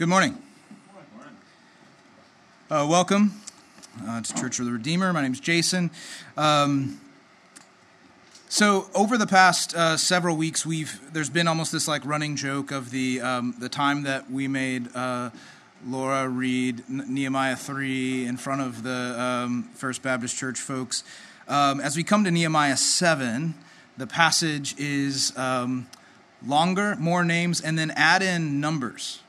Good morning. Uh, welcome uh, to Church of the Redeemer. My name is Jason. Um, so over the past uh, several weeks, we've there's been almost this like running joke of the um, the time that we made uh, Laura read Nehemiah three in front of the um, First Baptist Church folks. Um, as we come to Nehemiah seven, the passage is um, longer, more names, and then add in numbers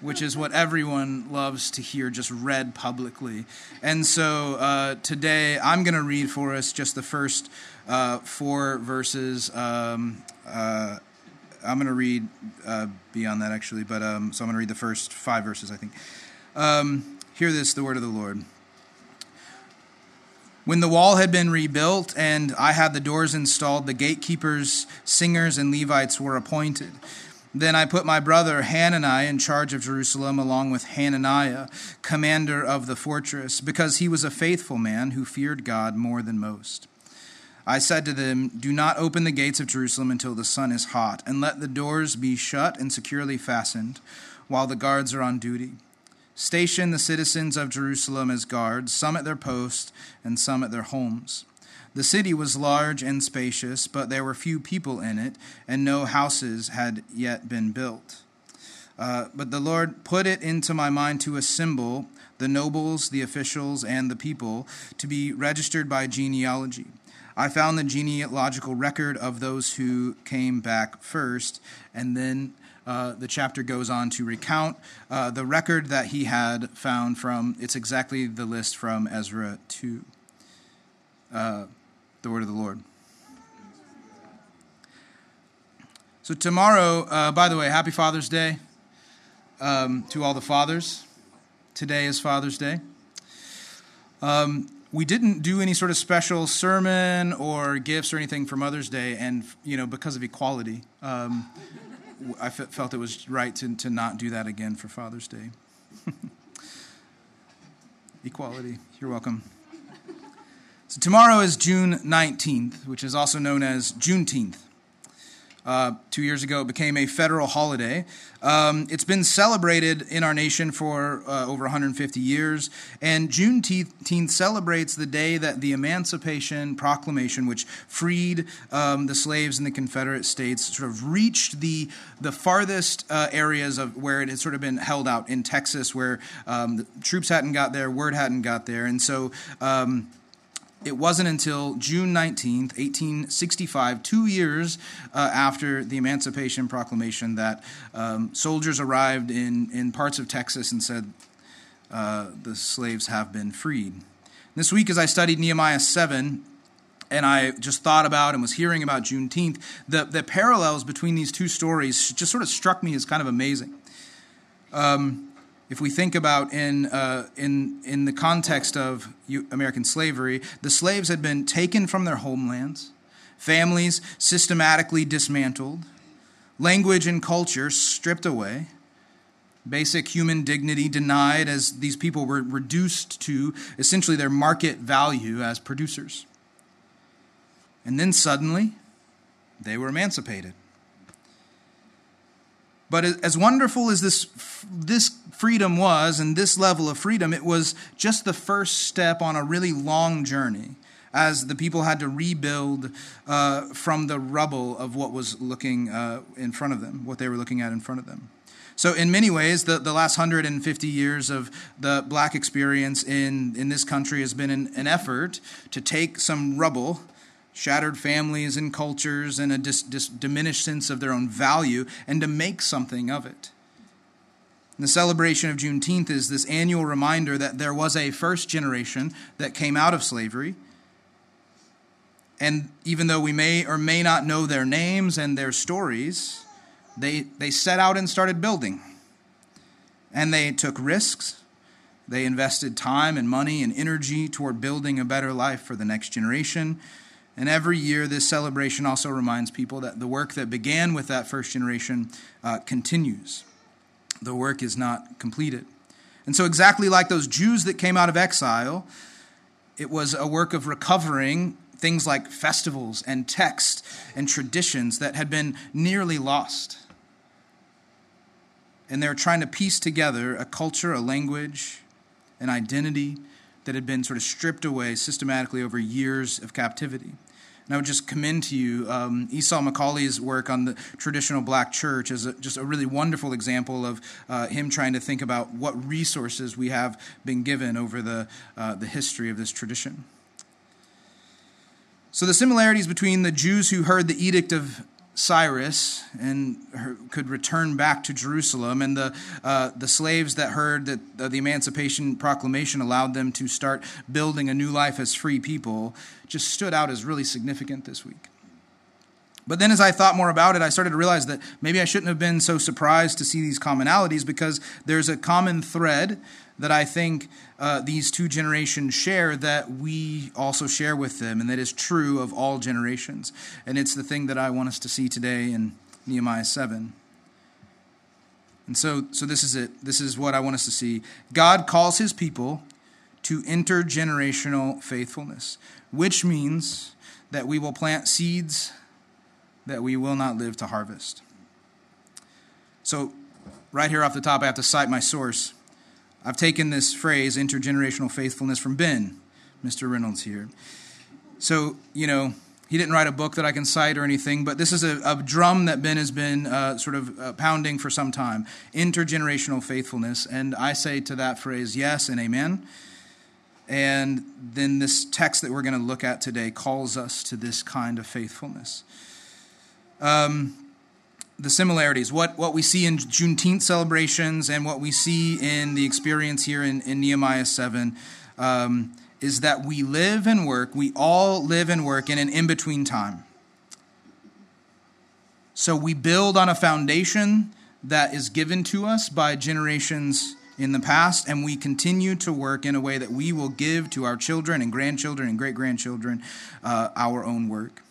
which is what everyone loves to hear just read publicly. And so uh, today I'm going to read for us just the first uh, four verses. Um, uh, I'm going to read uh, beyond that actually, but um, so I'm going to read the first five verses, I think. Um, hear this, the word of the Lord. When the wall had been rebuilt and I had the doors installed, the gatekeepers, singers, and Levites were appointed. Then I put my brother Hanani in charge of Jerusalem, along with Hananiah, commander of the fortress, because he was a faithful man who feared God more than most. I said to them, Do not open the gates of Jerusalem until the sun is hot, and let the doors be shut and securely fastened while the guards are on duty. Station the citizens of Jerusalem as guards, some at their posts and some at their homes. The city was large and spacious, but there were few people in it, and no houses had yet been built. Uh, but the Lord put it into my mind to assemble the nobles, the officials, and the people to be registered by genealogy. I found the genealogical record of those who came back first, and then uh, the chapter goes on to recount uh, the record that he had found from, it's exactly the list from Ezra 2. Uh, the word of the Lord. So, tomorrow, uh, by the way, happy Father's Day um, to all the fathers. Today is Father's Day. Um, we didn't do any sort of special sermon or gifts or anything for Mother's Day, and you know, because of equality, um, I f- felt it was right to, to not do that again for Father's Day. equality. You're welcome. So tomorrow is June 19th, which is also known as Juneteenth. Uh, two years ago, it became a federal holiday. Um, it's been celebrated in our nation for uh, over 150 years, and Juneteenth celebrates the day that the Emancipation Proclamation, which freed um, the slaves in the Confederate States, sort of reached the the farthest uh, areas of where it had sort of been held out in Texas, where um, the troops hadn't got there, word hadn't got there, and so. It wasn't until June 19th, 1865, two years uh, after the Emancipation Proclamation, that um, soldiers arrived in, in parts of Texas and said, uh, The slaves have been freed. This week, as I studied Nehemiah 7, and I just thought about and was hearing about Juneteenth, the, the parallels between these two stories just sort of struck me as kind of amazing. Um, if we think about in, uh, in, in the context of American slavery, the slaves had been taken from their homelands, families systematically dismantled, language and culture stripped away, basic human dignity denied as these people were reduced to essentially their market value as producers. And then suddenly, they were emancipated. But as wonderful as this, this freedom was, and this level of freedom, it was just the first step on a really long journey as the people had to rebuild uh, from the rubble of what was looking uh, in front of them, what they were looking at in front of them. So, in many ways, the, the last 150 years of the black experience in, in this country has been an, an effort to take some rubble shattered families and cultures and a dis- dis- diminished sense of their own value, and to make something of it. And the celebration of Juneteenth is this annual reminder that there was a first generation that came out of slavery. And even though we may or may not know their names and their stories, they, they set out and started building. And they took risks. They invested time and money and energy toward building a better life for the next generation. And every year, this celebration also reminds people that the work that began with that first generation uh, continues. The work is not completed. And so, exactly like those Jews that came out of exile, it was a work of recovering things like festivals and text and traditions that had been nearly lost. and they were trying to piece together a culture, a language, an identity that had been sort of stripped away systematically over years of captivity. And I would just commend to you um, Esau McCaulley's work on the traditional black church as a, just a really wonderful example of uh, him trying to think about what resources we have been given over the, uh, the history of this tradition. So, the similarities between the Jews who heard the edict of Cyrus and could return back to Jerusalem, and the, uh, the slaves that heard that uh, the Emancipation Proclamation allowed them to start building a new life as free people, just stood out as really significant this week. But then, as I thought more about it, I started to realize that maybe I shouldn't have been so surprised to see these commonalities because there's a common thread that I think uh, these two generations share that we also share with them, and that is true of all generations. And it's the thing that I want us to see today in Nehemiah 7. And so, so this is it. This is what I want us to see. God calls his people to intergenerational faithfulness, which means that we will plant seeds that we will not live to harvest. So, right here off the top, I have to cite my source. I've taken this phrase, intergenerational faithfulness, from Ben, Mr. Reynolds here. So, you know, he didn't write a book that I can cite or anything, but this is a, a drum that Ben has been uh, sort of uh, pounding for some time intergenerational faithfulness. And I say to that phrase, yes and amen. And then this text that we're going to look at today calls us to this kind of faithfulness. Um, the similarities, what, what we see in Juneteenth celebrations and what we see in the experience here in, in Nehemiah 7, um, is that we live and work, we all live and work in an in between time. So we build on a foundation that is given to us by generations in the past, and we continue to work in a way that we will give to our children and grandchildren and great grandchildren uh, our own work.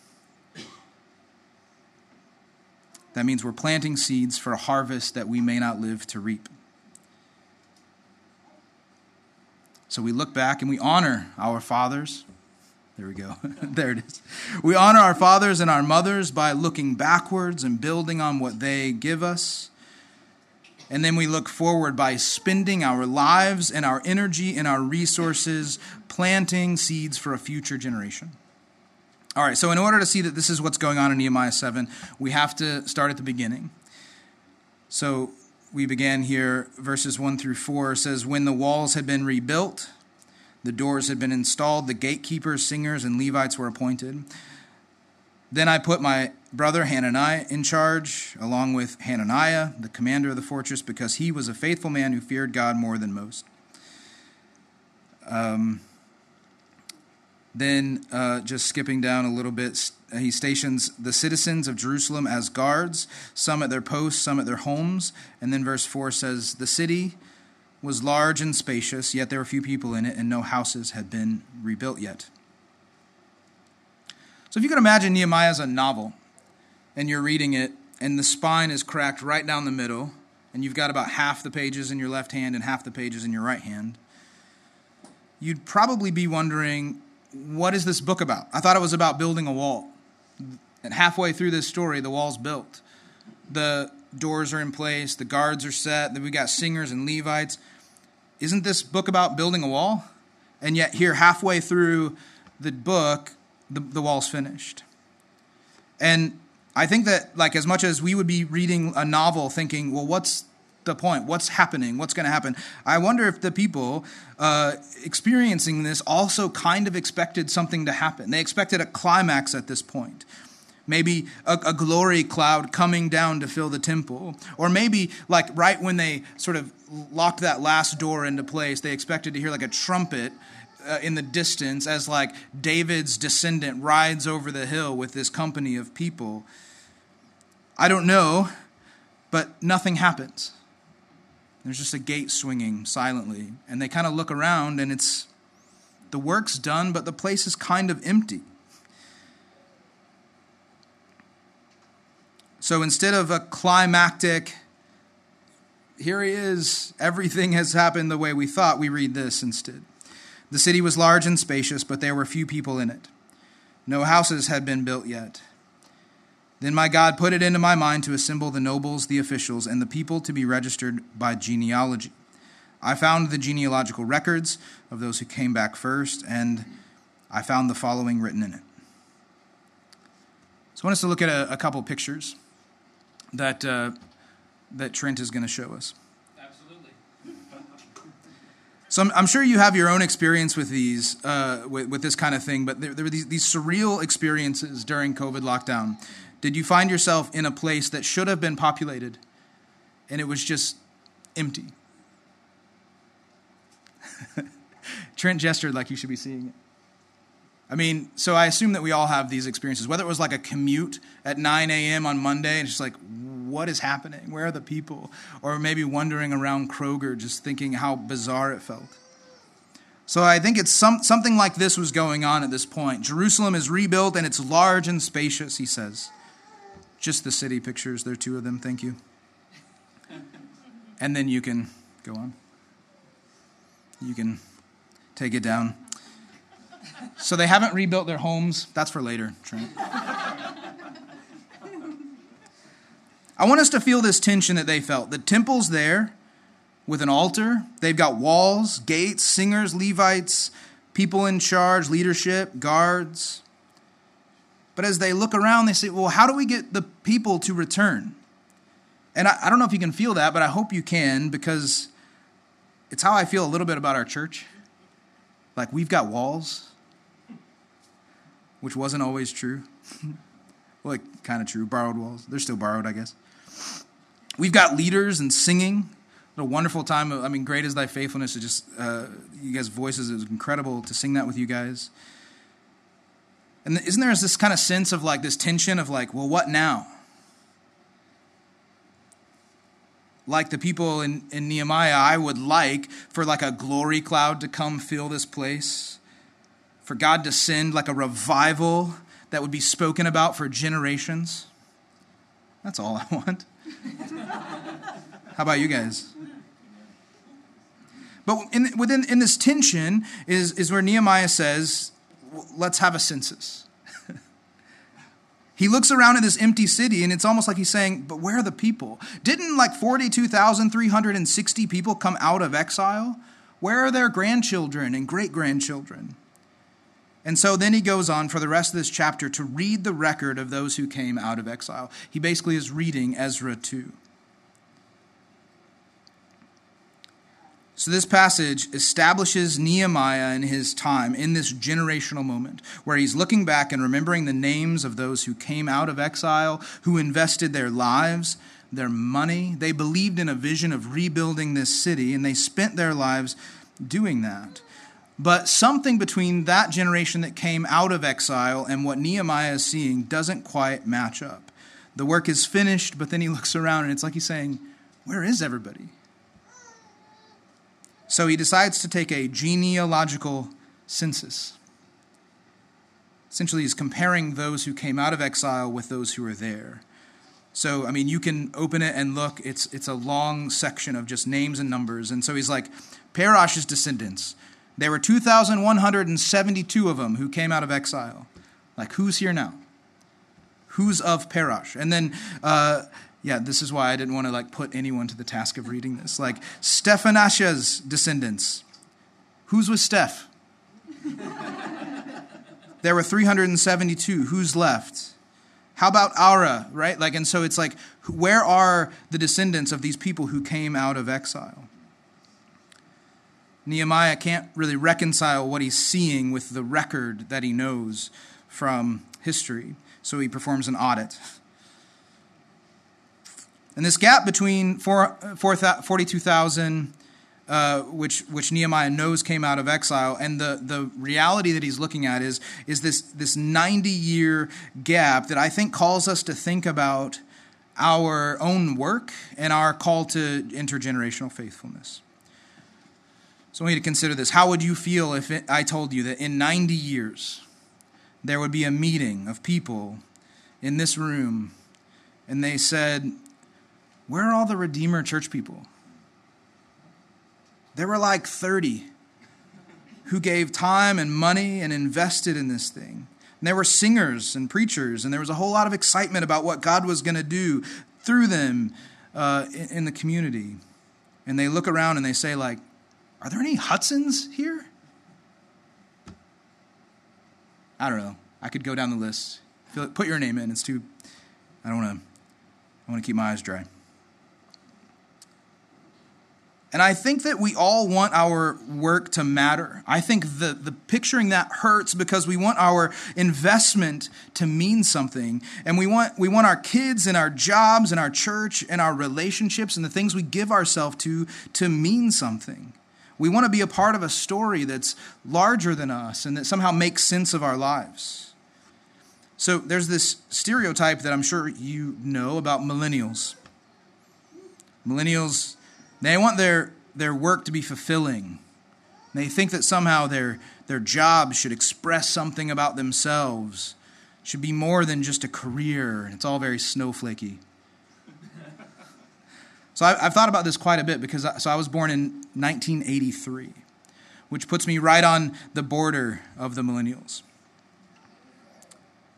That means we're planting seeds for a harvest that we may not live to reap. So we look back and we honor our fathers. There we go. there it is. We honor our fathers and our mothers by looking backwards and building on what they give us. And then we look forward by spending our lives and our energy and our resources planting seeds for a future generation. All right, so in order to see that this is what's going on in Nehemiah 7, we have to start at the beginning. So we began here, verses 1 through 4 says, When the walls had been rebuilt, the doors had been installed, the gatekeepers, singers, and Levites were appointed. Then I put my brother Hananiah in charge, along with Hananiah, the commander of the fortress, because he was a faithful man who feared God more than most. Um, then, uh, just skipping down a little bit, he stations the citizens of Jerusalem as guards, some at their posts, some at their homes. And then verse 4 says, The city was large and spacious, yet there were few people in it, and no houses had been rebuilt yet. So, if you can imagine Nehemiah as a novel, and you're reading it, and the spine is cracked right down the middle, and you've got about half the pages in your left hand and half the pages in your right hand, you'd probably be wondering what is this book about? I thought it was about building a wall. And halfway through this story, the wall's built. The doors are in place, the guards are set, then we got singers and Levites. Isn't this book about building a wall? And yet, here, halfway through the book, the, the wall's finished. And I think that, like, as much as we would be reading a novel thinking, well, what's the point? What's happening? What's going to happen? I wonder if the people uh, experiencing this also kind of expected something to happen. They expected a climax at this point. Maybe a, a, glory cloud coming down to fill the temple. Or maybe, like, right when they sort of locked that last door into place, they expected to hear like a trumpet uh, in the distance as, like, David's descendant rides over the hill with this company of people. I don't know, but nothing happens. There's just a gate swinging silently. And they kind of look around, and it's the work's done, but the place is kind of empty. So instead of a climactic, here he is, everything has happened the way we thought, we read this instead. The city was large and spacious, but there were few people in it. No houses had been built yet. Then my God put it into my mind to assemble the nobles, the officials, and the people to be registered by genealogy. I found the genealogical records of those who came back first, and I found the following written in it. So I want us to look at a, a couple pictures that, uh, that Trent is going to show us. Absolutely. So I'm, I'm, sure you have your own experience with these, uh, with, with, this kind of thing, but there, there were these, these surreal experiences during COVID lockdown did you find yourself in a place that should have been populated and it was just empty? Trent gestured like you should be seeing it. I mean, so I assume that we all have these experiences, whether it was like a commute at 9 a.m. on Monday and just like, what is happening? Where are the people? Or maybe wandering around Kroger just thinking how bizarre it felt. So I think it's some, something like this was going on at this point. Jerusalem is rebuilt and it's large and spacious, he says. Just the city pictures. There are two of them. Thank you. And then you can go on. You can take it down. So they haven't rebuilt their homes. That's for later, Trent. I want us to feel this tension that they felt. The temple's there with an altar. They've got walls, gates, singers, Levites, people in charge, leadership, guards. But as they look around, they say, well, how do we get the people to return? And I, I don't know if you can feel that, but I hope you can because it's how I feel a little bit about our church. Like we've got walls, which wasn't always true. like kind of true, borrowed walls. They're still borrowed, I guess. We've got leaders and singing. What a wonderful time. I mean, great is thy faithfulness. It just, uh, you guys' voices, it was incredible to sing that with you guys. And isn't there this kind of sense of like this tension of like, well, what now? Like the people in, in Nehemiah, I would like for like a glory cloud to come fill this place, for God to send like a revival that would be spoken about for generations. That's all I want. How about you guys? But in, within in this tension is, is where Nehemiah says, let's have a census. he looks around at this empty city and it's almost like he's saying, but where are the people? Didn't like 42,360 people come out of exile? Where are their grandchildren and great grandchildren? And so then he goes on for the rest of this chapter to read the record of those who came out of exile. He basically is reading Ezra 2. So, this passage establishes Nehemiah in his time in this generational moment where he's looking back and remembering the names of those who came out of exile, who invested their lives, their money. They believed in a vision of rebuilding this city, and they spent their lives doing that. But something between that generation that came out of exile and what Nehemiah is seeing doesn't quite match up. The work is finished, but then he looks around and it's like he's saying, Where is everybody? So he decides to take a genealogical census. Essentially, he's comparing those who came out of exile with those who are there. So, I mean, you can open it and look. It's, it's a long section of just names and numbers. And so he's like, Parosh's descendants. There were 2,172 of them who came out of exile. Like, who's here now? Who's of Parosh? And then uh, yeah, this is why I didn't want to like put anyone to the task of reading this. Like Stephanasha's descendants. Whose was Steph? there were 372. Who's left? How about Ara, right? Like, and so it's like, where are the descendants of these people who came out of exile? Nehemiah can't really reconcile what he's seeing with the record that he knows from history, so he performs an audit. And this gap between 42,000, uh, which, which Nehemiah knows came out of exile, and the, the reality that he's looking at is, is this, this 90 year gap that I think calls us to think about our own work and our call to intergenerational faithfulness. So I want you to consider this. How would you feel if it, I told you that in 90 years there would be a meeting of people in this room and they said, where are all the Redeemer church people? There were like 30 who gave time and money and invested in this thing. And there were singers and preachers, and there was a whole lot of excitement about what God was going to do through them uh, in the community. And they look around and they say, like, are there any Hudsons here? I don't know. I could go down the list. Put your name in. It's too. I don't want to. I want to keep my eyes dry. And I think that we all want our work to matter. I think the, the picturing that hurts because we want our investment to mean something. And we want, we want our kids and our jobs and our church and our relationships and the things we give ourselves to to mean something. We want to be a part of a story that's larger than us and that somehow makes sense of our lives. So there's this stereotype that I'm sure you know about millennials. Millennials they want their, their work to be fulfilling. They think that somehow their, their job should express something about themselves, should be more than just a career. It's all very snowflakey. so I, have thought about this quite a bit because I, so I was born in 1983, which puts me right on the border of the millennials.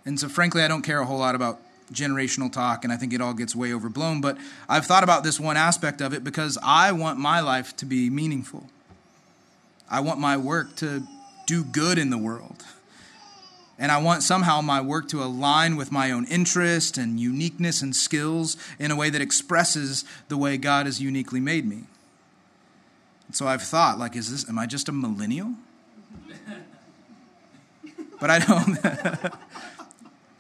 And so, frankly, I don't care a whole lot about generational talk, and I think it all gets way overblown. But I've thought about this one aspect of it because I want my life to be meaningful. I want my work to do good in the world. And I want somehow my work to align with my own interest and uniqueness and skills in a way that expresses the way God has uniquely made me. And so I've thought, like, is this, am I just a millennial? but I don't.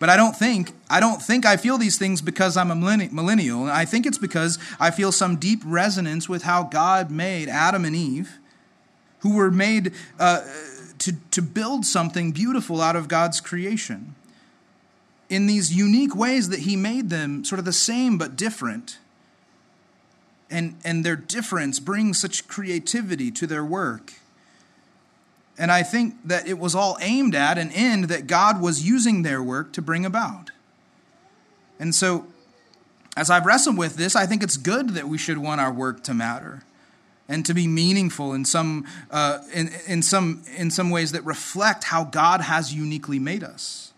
But I don't think I don't think I feel these things because I'm a millennial. I think it's because I feel some deep resonance with how God made Adam and Eve, who were made uh, to to build something beautiful out of God's creation. In these unique ways that He made them, sort of the same but different. And, and their difference brings such creativity to their work. And I think that it was all aimed at an end that God was using their work to bring about. And so, as I've wrestled with this, I think it's good that we should want our work to matter and to be meaningful in some, uh, in, in, some, in some ways that reflect how God has uniquely made us.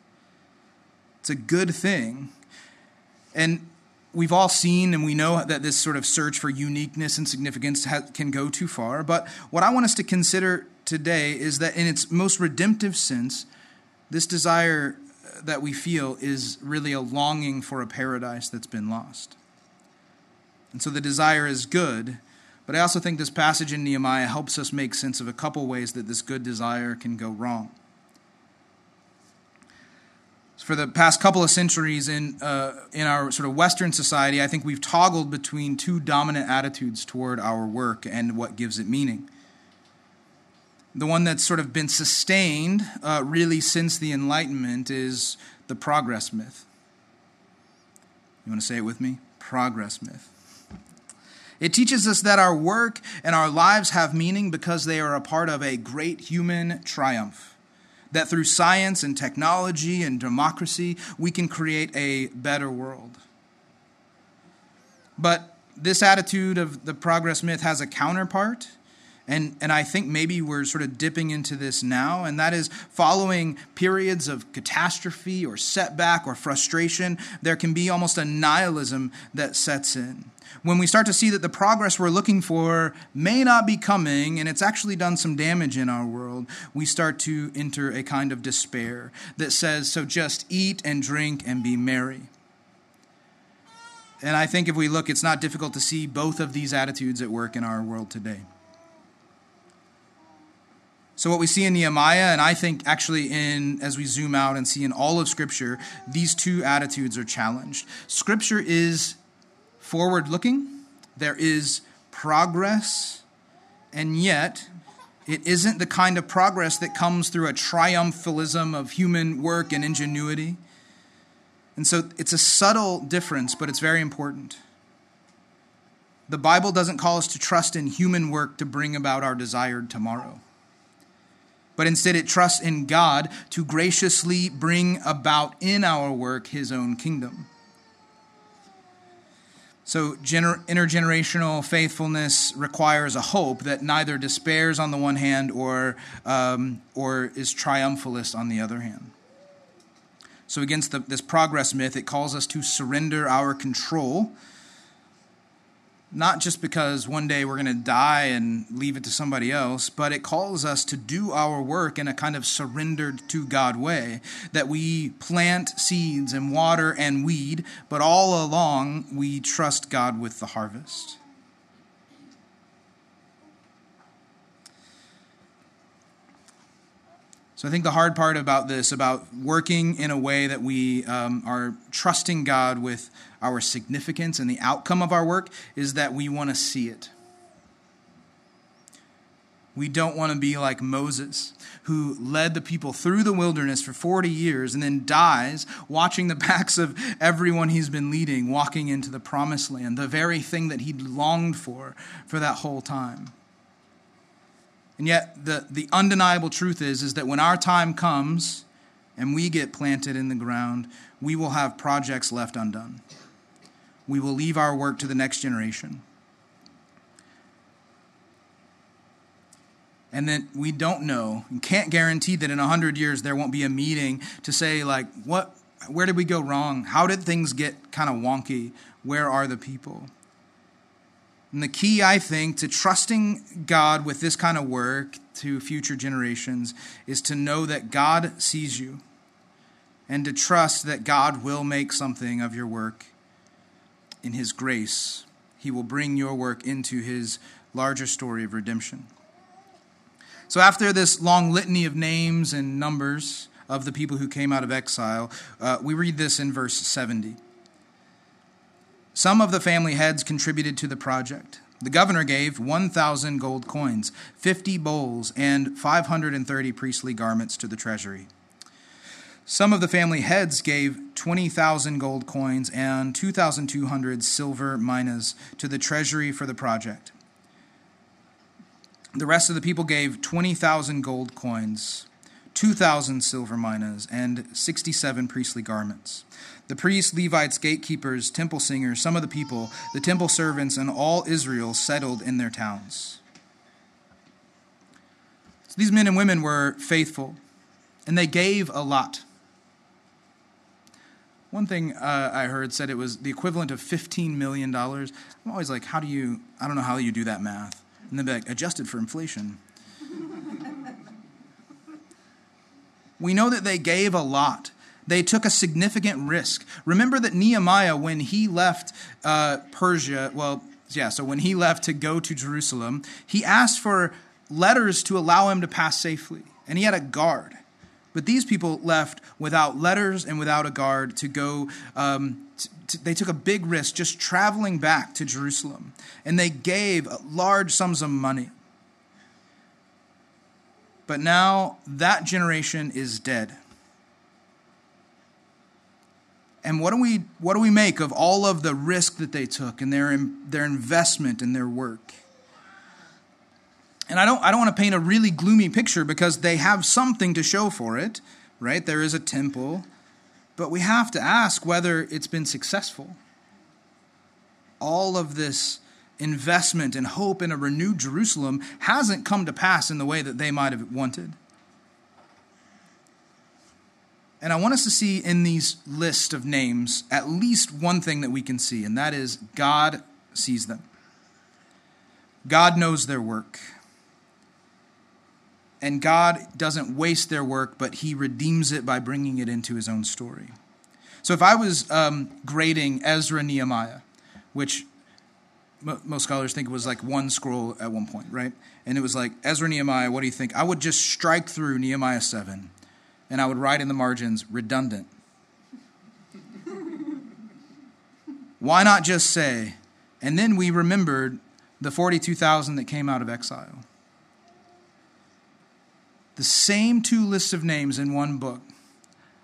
It's a good thing. And we've all seen and we know that this sort of search for uniqueness and significance can go too far. But what I want us to consider today is that in its most redemptive sense, this desire that we feel is really a longing for a paradise that's been lost. And so the desire is good, but I also think this passage in Nehemiah helps us make sense of a couple ways that this good desire can go wrong. For the past couple of centuries in, uh, in our sort of Western society, I think we've toggled between two dominant attitudes toward our work and what gives it meaning the one that's sort of been sustained uh, really since the Enlightenment is the progress myth. You want to say it with me? Progress myth. It teaches us that our work and our lives have meaning because they are a part of a great human triumph. That through science and technology and democracy, we can create a better world. But this attitude of the progress myth has a counterpart and, and I think maybe we're sort of dipping into this now, and that is following periods of catastrophe or setback or frustration, there can be almost a nihilism that sets in. When we start to see that the progress we're looking for may not be coming and it's actually done some damage in our world, we start to enter a kind of despair that says, so just eat and drink and be merry. And I think if we look, it's not difficult to see both of these attitudes at work in our world today. So, what we see in Nehemiah, and I think actually in, as we zoom out and see in all of Scripture, these two attitudes are challenged. Scripture is forward looking, there is progress, and yet it isn't the kind of progress that comes through a triumphalism of human work and ingenuity. And so it's a subtle difference, but it's very important. The Bible doesn't call us to trust in human work to bring about our desired tomorrow but instead it trusts in God to graciously bring about in our work his own kingdom. So, gener- intergenerational faithfulness requires a hope that neither despairs on the one hand or, um, or is triumphalist on the other hand. So, against the, this progress myth, it calls us to surrender our control not just because one day we're going to die and leave it to somebody else, but it calls us to do our work in a kind of surrendered to God way. That we plant seeds and water and weed, but all along we trust God with the harvest. So I think the hard part about this, about working in a way that we um, are trusting God with our significance and the outcome of our work, is that we want to see it. We don't want to be like Moses, who led the people through the wilderness for 40 years and then dies watching the backs of everyone he's been leading walking into the promised land, the very thing that he'd longed for for that whole time. And yet, the, the undeniable truth is, is that when our time comes and we get planted in the ground, we will have projects left undone. We will leave our work to the next generation. And then we don't know and can't guarantee that in 100 years there won't be a meeting to say, like, what, where did we go wrong? How did things get kind of wonky? Where are the people? And the key, I think, to trusting God with this kind of work to future generations is to know that God sees you and to trust that God will make something of your work in His grace. He will bring your work into His larger story of redemption. So, after this long litany of names and numbers of the people who came out of exile, uh, we read this in verse 70. Some of the family heads contributed to the project. The governor gave 1,000 gold coins, 50 bowls, and 530 priestly garments to the treasury. Some of the family heads gave 20,000 gold coins and 2,200 silver minas to the treasury for the project. The rest of the people gave 20,000 gold coins, 2,000 silver minas, and 67 priestly garments. The priests, Levites, gatekeepers, temple singers, some of the people, the temple servants, and all Israel settled in their towns. So these men and women were faithful, and they gave a lot. One thing uh, I heard said it was the equivalent of $15 million. I'm always like, how do you, I don't know how you do that math. And then be like, adjusted for inflation. we know that they gave a lot. They took a significant risk. Remember that Nehemiah, when he left uh, Persia, well, yeah, so when he left to go to Jerusalem, he asked for letters to allow him to pass safely, and he had a guard. But these people left without letters and without a guard to go. Um, t- t- they took a big risk just traveling back to Jerusalem, and they gave large sums of money. But now that generation is dead. And what do we what do we make of all of the risk that they took and their their investment in their work? And I don't I don't want to paint a really gloomy picture because they have something to show for it, right? There is a temple, but we have to ask whether it's been successful. All of this investment and hope in a renewed Jerusalem hasn't come to pass in the way that they might have wanted. And I want us to see in these list of names at least one thing that we can see, and that is God sees them. God knows their work. And God doesn't waste their work, but He redeems it by bringing it into His own story. So if I was um, grading Ezra Nehemiah, which most scholars think was like one scroll at one point, right? And it was like, Ezra Nehemiah, what do you think? I would just strike through Nehemiah 7 and I would write in the margins, redundant. Why not just say, and then we remembered the 42,000 that came out of exile? The same two lists of names in one book. I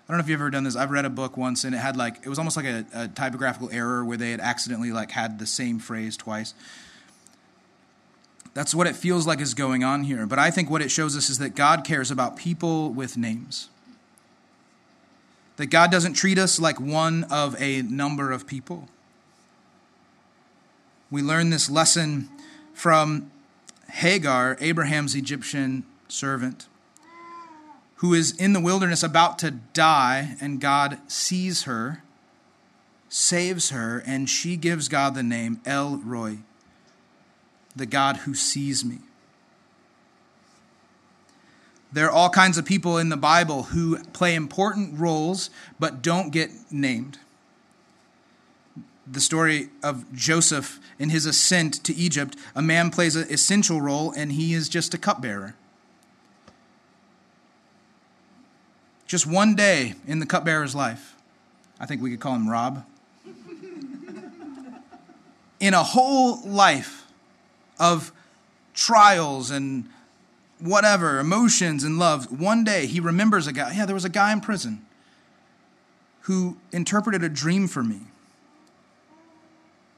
don't know if you've ever done this. I've read a book once and it had like, it was almost like a, a typographical error where they had accidentally like had the same phrase twice. That's what it feels like is going on here. But I think what it shows us is that God cares about people with names. That God doesn't treat us like one of a number of people. We learn this lesson from Hagar, Abraham's Egyptian servant, who is in the wilderness about to die, and God sees her, saves her, and she gives God the name El Roi, the God who sees me. There are all kinds of people in the Bible who play important roles but don't get named. The story of Joseph in his ascent to Egypt, a man plays an essential role and he is just a cupbearer. Just one day in the cupbearer's life. I think we could call him Rob. in a whole life of trials and whatever, emotions and love, one day he remembers a guy. Yeah, there was a guy in prison who interpreted a dream for me.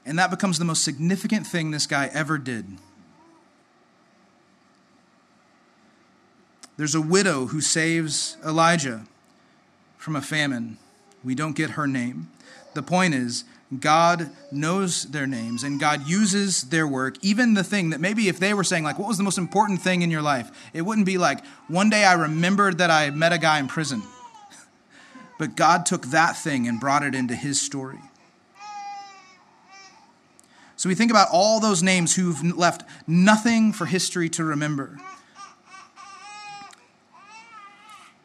And that becomes the most significant thing this guy ever did. There's a widow who saves Elijah from a famine. We don't get her name. The point is, God knows their names and God uses their work, even the thing that maybe if they were saying, like, what was the most important thing in your life? It wouldn't be like, one day I remembered that I met a guy in prison. But God took that thing and brought it into his story. So we think about all those names who've left nothing for history to remember.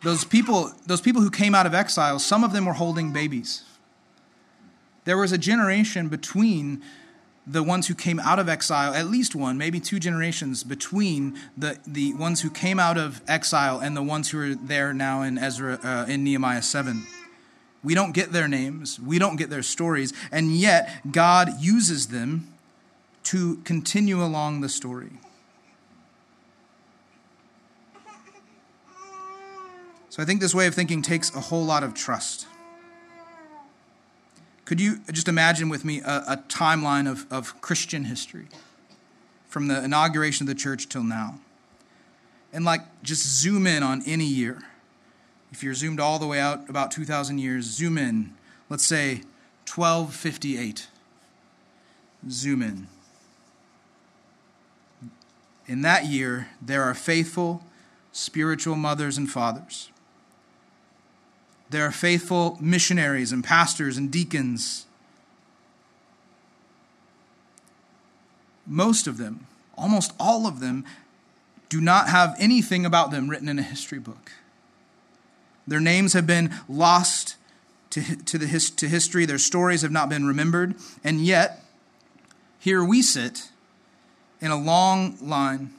Those people, those people who came out of exile, some of them were holding babies. There was a generation between the ones who came out of exile, at least one, maybe two generations between the, the ones who came out of exile and the ones who are there now in Ezra uh, in Nehemiah 7. We don't get their names, we don't get their stories, and yet God uses them to continue along the story. So I think this way of thinking takes a whole lot of trust. Could you just imagine with me a, a timeline of, of Christian history from the inauguration of the church till now? And like just zoom in on any year. If you're zoomed all the way out about 2,000 years, zoom in. Let's say 1258. Zoom in. In that year, there are faithful spiritual mothers and fathers there are faithful missionaries and pastors and deacons. Most of them, almost all of them, do not have anything about them written in a history book. Their names have been lost to, to, the, to history, their stories have not been remembered, and yet, here we sit in a long line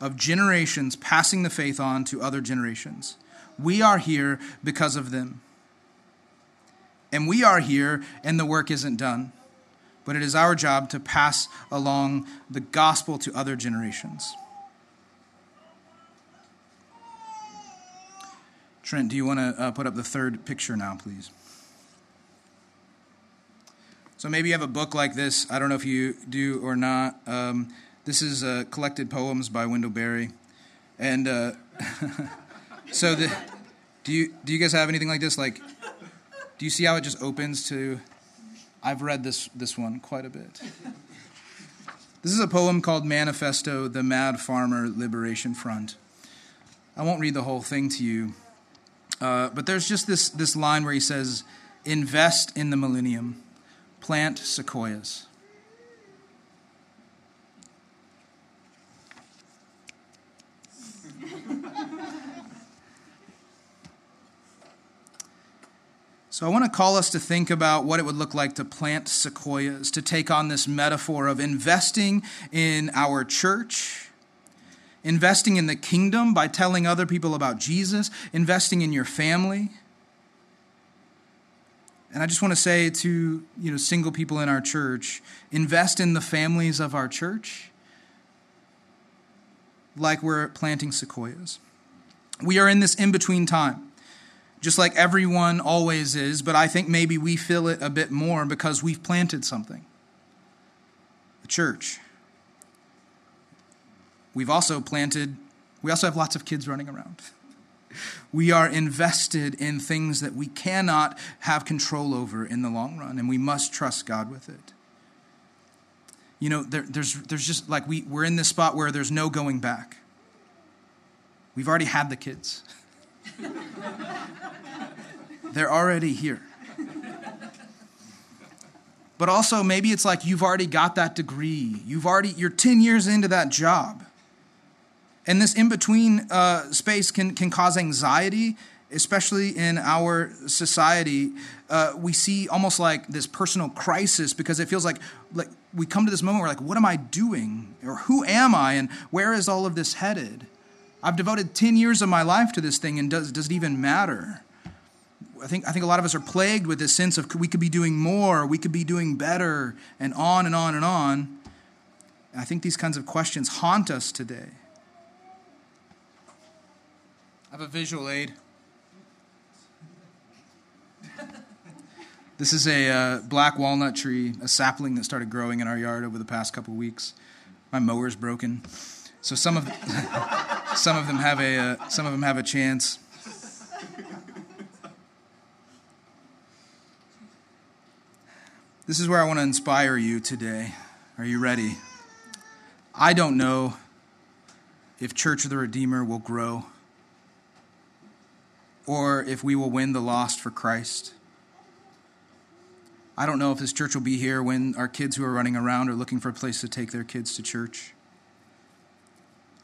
of generations passing the faith on to other generations. We are here because of them. And we are here, and the work isn't done. But it is our job to pass along the gospel to other generations. Trent, do you want to uh, put up the third picture now, please? So maybe you have a book like this. I don't know if you do or not. Um, this is uh, collected poems by Wendell Berry, and uh, so the, do you do you guys have anything like this? Like, do you see how it just opens to? I've read this this one quite a bit. This is a poem called Manifesto: The Mad Farmer Liberation Front. I won't read the whole thing to you, uh, but there's just this this line where he says, "Invest in the millennium, plant sequoias." So, I want to call us to think about what it would look like to plant sequoias, to take on this metaphor of investing in our church, investing in the kingdom by telling other people about Jesus, investing in your family. And I just want to say to you know single people in our church, invest in the families of our church like we're planting sequoias. We are in this in between time just like everyone always is, but I think maybe we feel it a bit more because we've planted something the church. We've also planted, we also have lots of kids running around. We are invested in things that we cannot have control over in the long run, and we must trust God with it. You know, there, there's, there's just like we, we're in this spot where there's no going back. We've already had the kids. They're already here. But also, maybe it's like you've already got that degree. You've already, you're 10 years into that job. And this in between uh, space can, can cause anxiety, especially in our society. Uh, we see almost like this personal crisis because it feels like, like we come to this moment where, like, what am I doing? Or who am I? And where is all of this headed? I've devoted 10 years of my life to this thing, and does, does it even matter? I think, I think a lot of us are plagued with this sense of we could be doing more, we could be doing better, and on and on and on. And I think these kinds of questions haunt us today. I have a visual aid. This is a uh, black walnut tree, a sapling that started growing in our yard over the past couple weeks. My mower's broken, so some of some of them have a uh, some of them have a chance. This is where I want to inspire you today. Are you ready? I don't know if Church of the Redeemer will grow or if we will win the lost for Christ. I don't know if this church will be here when our kids who are running around are looking for a place to take their kids to church.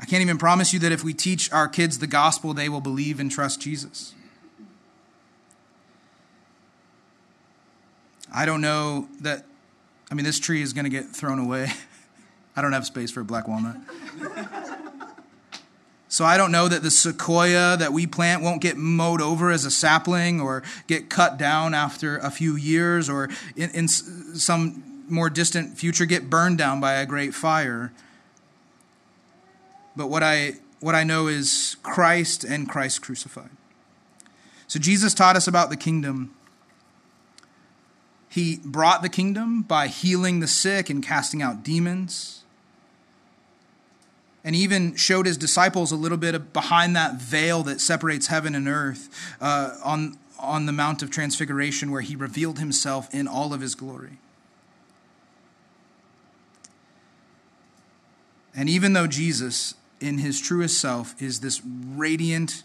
I can't even promise you that if we teach our kids the gospel, they will believe and trust Jesus. I don't know that, I mean, this tree is going to get thrown away. I don't have space for a black walnut. So I don't know that the sequoia that we plant won't get mowed over as a sapling or get cut down after a few years or in, in some more distant future get burned down by a great fire. But what I, what I know is Christ and Christ crucified. So Jesus taught us about the kingdom. He brought the kingdom by healing the sick and casting out demons and even showed his disciples a little bit behind that veil that separates heaven and earth uh, on, on the Mount of Transfiguration, where he revealed himself in all of his glory. And even though Jesus, in his truest self, is this radiant,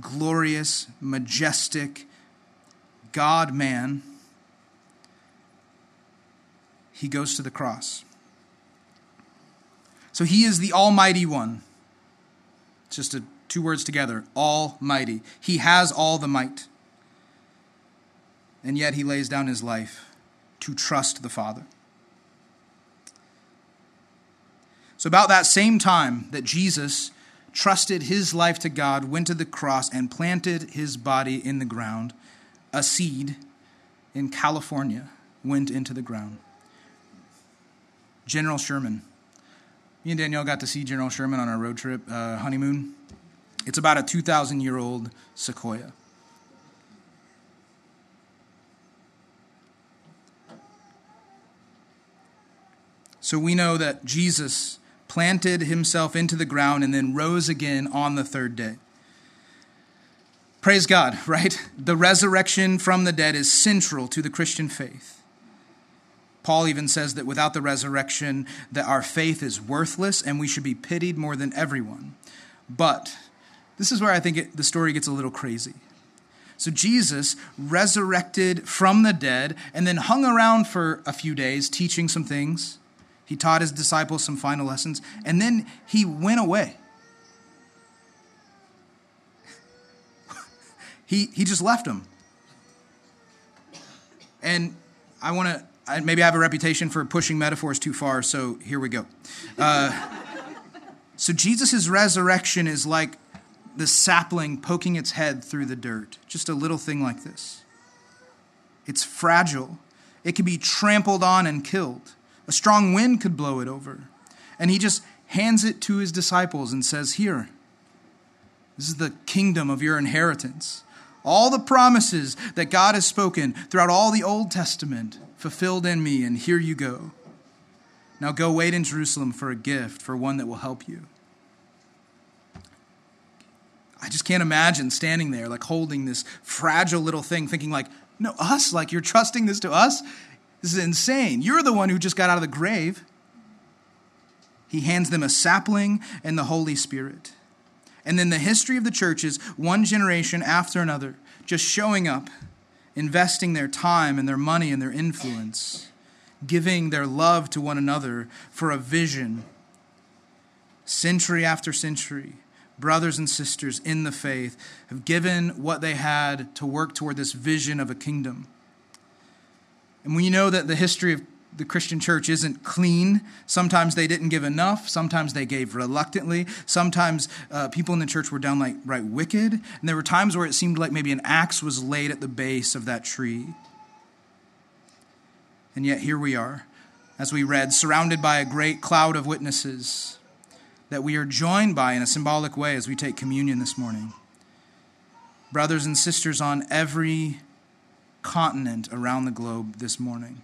glorious, majestic God man, he goes to the cross. So he is the Almighty One. Just a, two words together Almighty. He has all the might. And yet he lays down his life to trust the Father. So, about that same time that Jesus trusted his life to God, went to the cross, and planted his body in the ground, a seed in California went into the ground. General Sherman me and Danielle got to see General Sherman on our road trip uh, honeymoon. It's about a 2,000 year old sequoia. So we know that Jesus planted himself into the ground and then rose again on the third day. Praise God, right? The resurrection from the dead is central to the Christian faith. Paul even says that without the resurrection that our faith is worthless and we should be pitied more than everyone. But this is where I think it, the story gets a little crazy. So Jesus resurrected from the dead and then hung around for a few days teaching some things. He taught his disciples some final lessons and then he went away. he he just left them. And I want to maybe I have a reputation for pushing metaphors too far, so here we go. Uh, so Jesus' resurrection is like the sapling poking its head through the dirt, just a little thing like this. It's fragile, it can be trampled on and killed. A strong wind could blow it over. And he just hands it to his disciples and says, Here, this is the kingdom of your inheritance. All the promises that God has spoken throughout all the Old Testament fulfilled in me, and here you go. Now go wait in Jerusalem for a gift, for one that will help you. I just can't imagine standing there, like holding this fragile little thing, thinking, like, no, us? Like, you're trusting this to us? This is insane. You're the one who just got out of the grave. He hands them a sapling and the Holy Spirit. And then the history of the church is one generation after another just showing up, investing their time and their money and their influence, giving their love to one another for a vision. Century after century, brothers and sisters in the faith have given what they had to work toward this vision of a kingdom. And we know that the history of the Christian church isn't clean. Sometimes they didn't give enough. Sometimes they gave reluctantly. Sometimes uh, people in the church were downright right wicked. And there were times where it seemed like maybe an axe was laid at the base of that tree. And yet here we are, as we read, surrounded by a great cloud of witnesses that we are joined by in a symbolic way as we take communion this morning. Brothers and sisters on every continent around the globe this morning.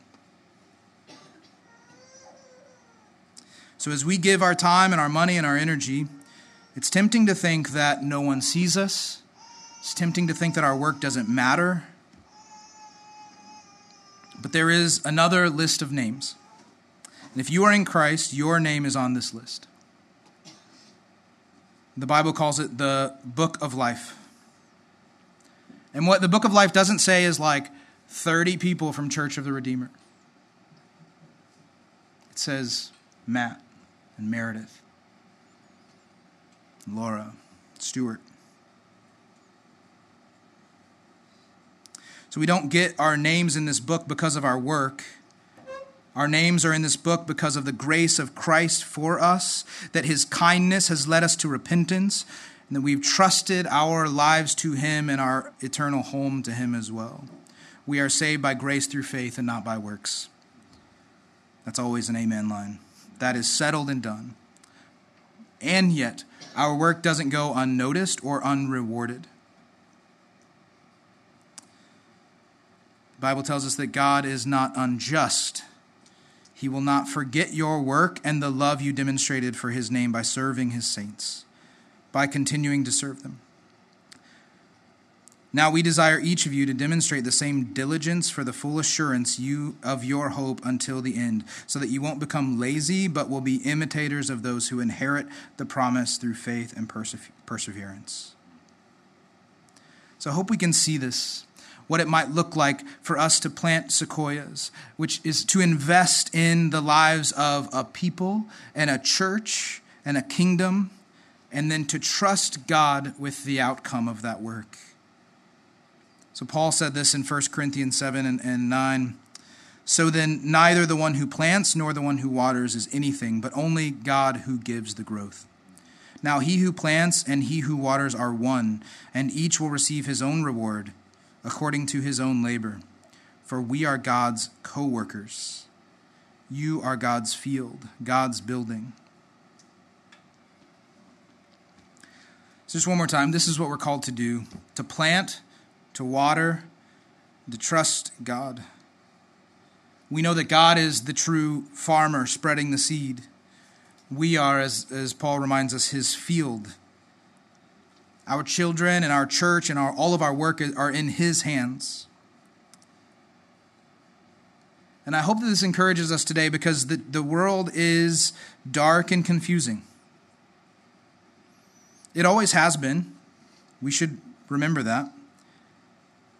So, as we give our time and our money and our energy, it's tempting to think that no one sees us. It's tempting to think that our work doesn't matter. But there is another list of names. And if you are in Christ, your name is on this list. The Bible calls it the book of life. And what the book of life doesn't say is like 30 people from Church of the Redeemer. It says Matt and Meredith, and Laura, Stewart. So we don't get our names in this book because of our work. Our names are in this book because of the grace of Christ for us, that his kindness has led us to repentance, and that we've trusted our lives to him and our eternal home to him as well. We are saved by grace through faith and not by works. That's always an amen line. That is settled and done. And yet, our work doesn't go unnoticed or unrewarded. The Bible tells us that God is not unjust. He will not forget your work and the love you demonstrated for his name by serving his saints, by continuing to serve them. Now we desire each of you to demonstrate the same diligence for the full assurance you of your hope until the end, so that you won't become lazy, but will be imitators of those who inherit the promise through faith and perseverance. So I hope we can see this, what it might look like for us to plant sequoias, which is to invest in the lives of a people and a church and a kingdom, and then to trust God with the outcome of that work. So Paul said this in 1 Corinthians 7 and, and 9. So then, neither the one who plants nor the one who waters is anything, but only God who gives the growth. Now, he who plants and he who waters are one, and each will receive his own reward according to his own labor. For we are God's co workers. You are God's field, God's building. So, just one more time, this is what we're called to do to plant to water, to trust God. We know that God is the true farmer spreading the seed. We are, as, as Paul reminds us, his field. Our children and our church and our, all of our work are in his hands. And I hope that this encourages us today because the, the world is dark and confusing. It always has been. We should remember that.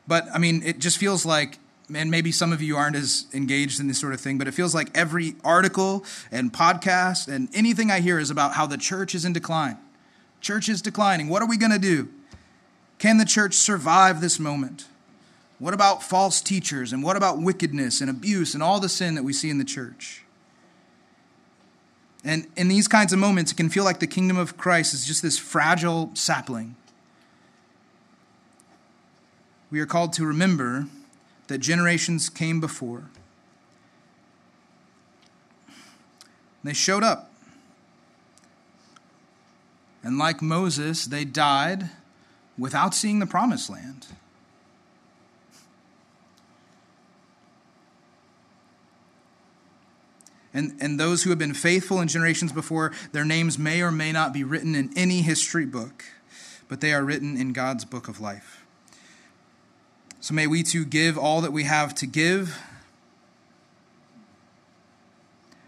But I mean, it just feels like, and maybe some of you aren't as engaged in this sort of thing, but it feels like every article and podcast and anything I hear is about how the church is in decline. Church is declining. What are we going to do? Can the church survive this moment? What about false teachers? And what about wickedness and abuse and all the sin that we see in the church? And in these kinds of moments, it can feel like the kingdom of Christ is just this fragile sapling we are called to remember that generations came before. They showed up. And like Moses, they died without seeing the promised land. And, and those who have been faithful in generations before, their names may or may not be written in any history book, but they are written in God's book of life. So may we too give all that we have to give,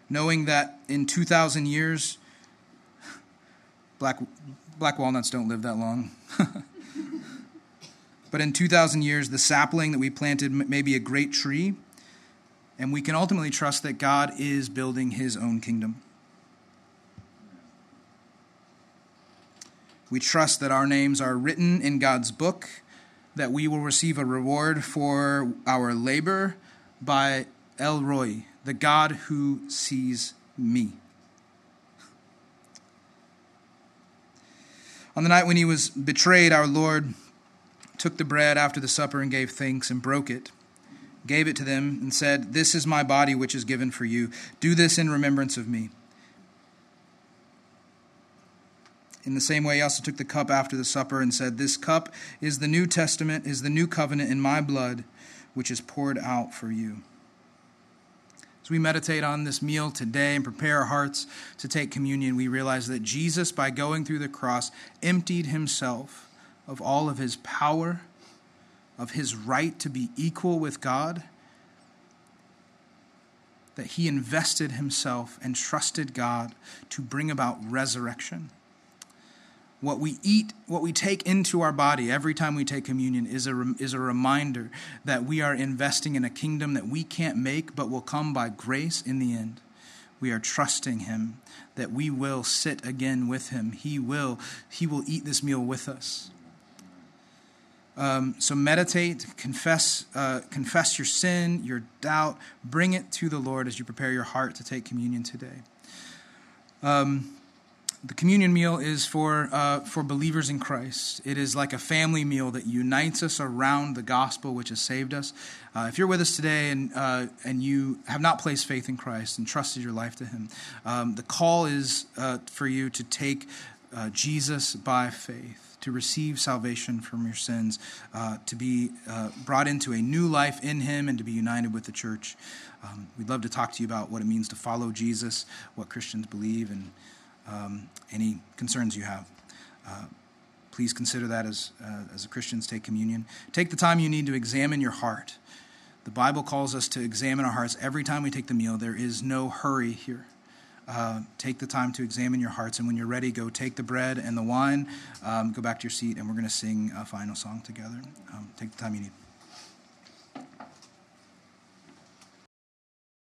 knowing that in 2,000 years, Black, black walnuts don't live that long. but in 2,000 years, the sapling that we planted may be a great tree, and we can ultimately trust that God is building his own kingdom. We trust that our names are written in God's book, that we will receive a reward for our labor by El Roi, the God who sees me. On the night when he was betrayed, our Lord took the bread after the supper and gave thanks and broke it, gave it to them, and said, This is my body which is given for you. Do this in remembrance of me. In the same way, he also took the cup after the supper and said, This cup is the New Testament, is the new covenant in my blood, which is poured out for you. As we meditate on this meal today and prepare our hearts to take communion, we realize that Jesus, by going through the cross, emptied himself of all of his power, of his right to be equal with God, that he invested himself and trusted God to bring about resurrection what we eat, what we take into our body every time we take communion is a, is a reminder that we are investing in a kingdom that we can't make but will come by grace in the end. We are trusting him that we will sit again with him. He will, he will eat this meal with us. Um, so meditate, confess, uh, confess your sin, your doubt, bring it to the Lord as you prepare your heart to take communion today. Um, the communion meal is for, uh, for believers in Christ. It is like a family meal that unites us around the gospel which has saved us. Uh, if you're with us today and, uh, and you have not placed faith in Christ and trusted your life to Him, um, the call is uh, for you to take uh, Jesus by faith, to receive salvation from your sins, uh, to be brought into a new life in Him, and to be united with the church. Um, we'd love to talk to you about what it means to follow Jesus, what Christians believe, and um, any concerns you have. Uh, please consider that as, uh, as Christians take communion. Take the time you need to examine your heart. The Bible calls us to examine our hearts every time we take the meal. There is no hurry here. Uh, take the time to examine your hearts, and when you're ready, go take the bread and the wine, um, go back to your seat, and we're going to sing a final song together. Um, take the time you need.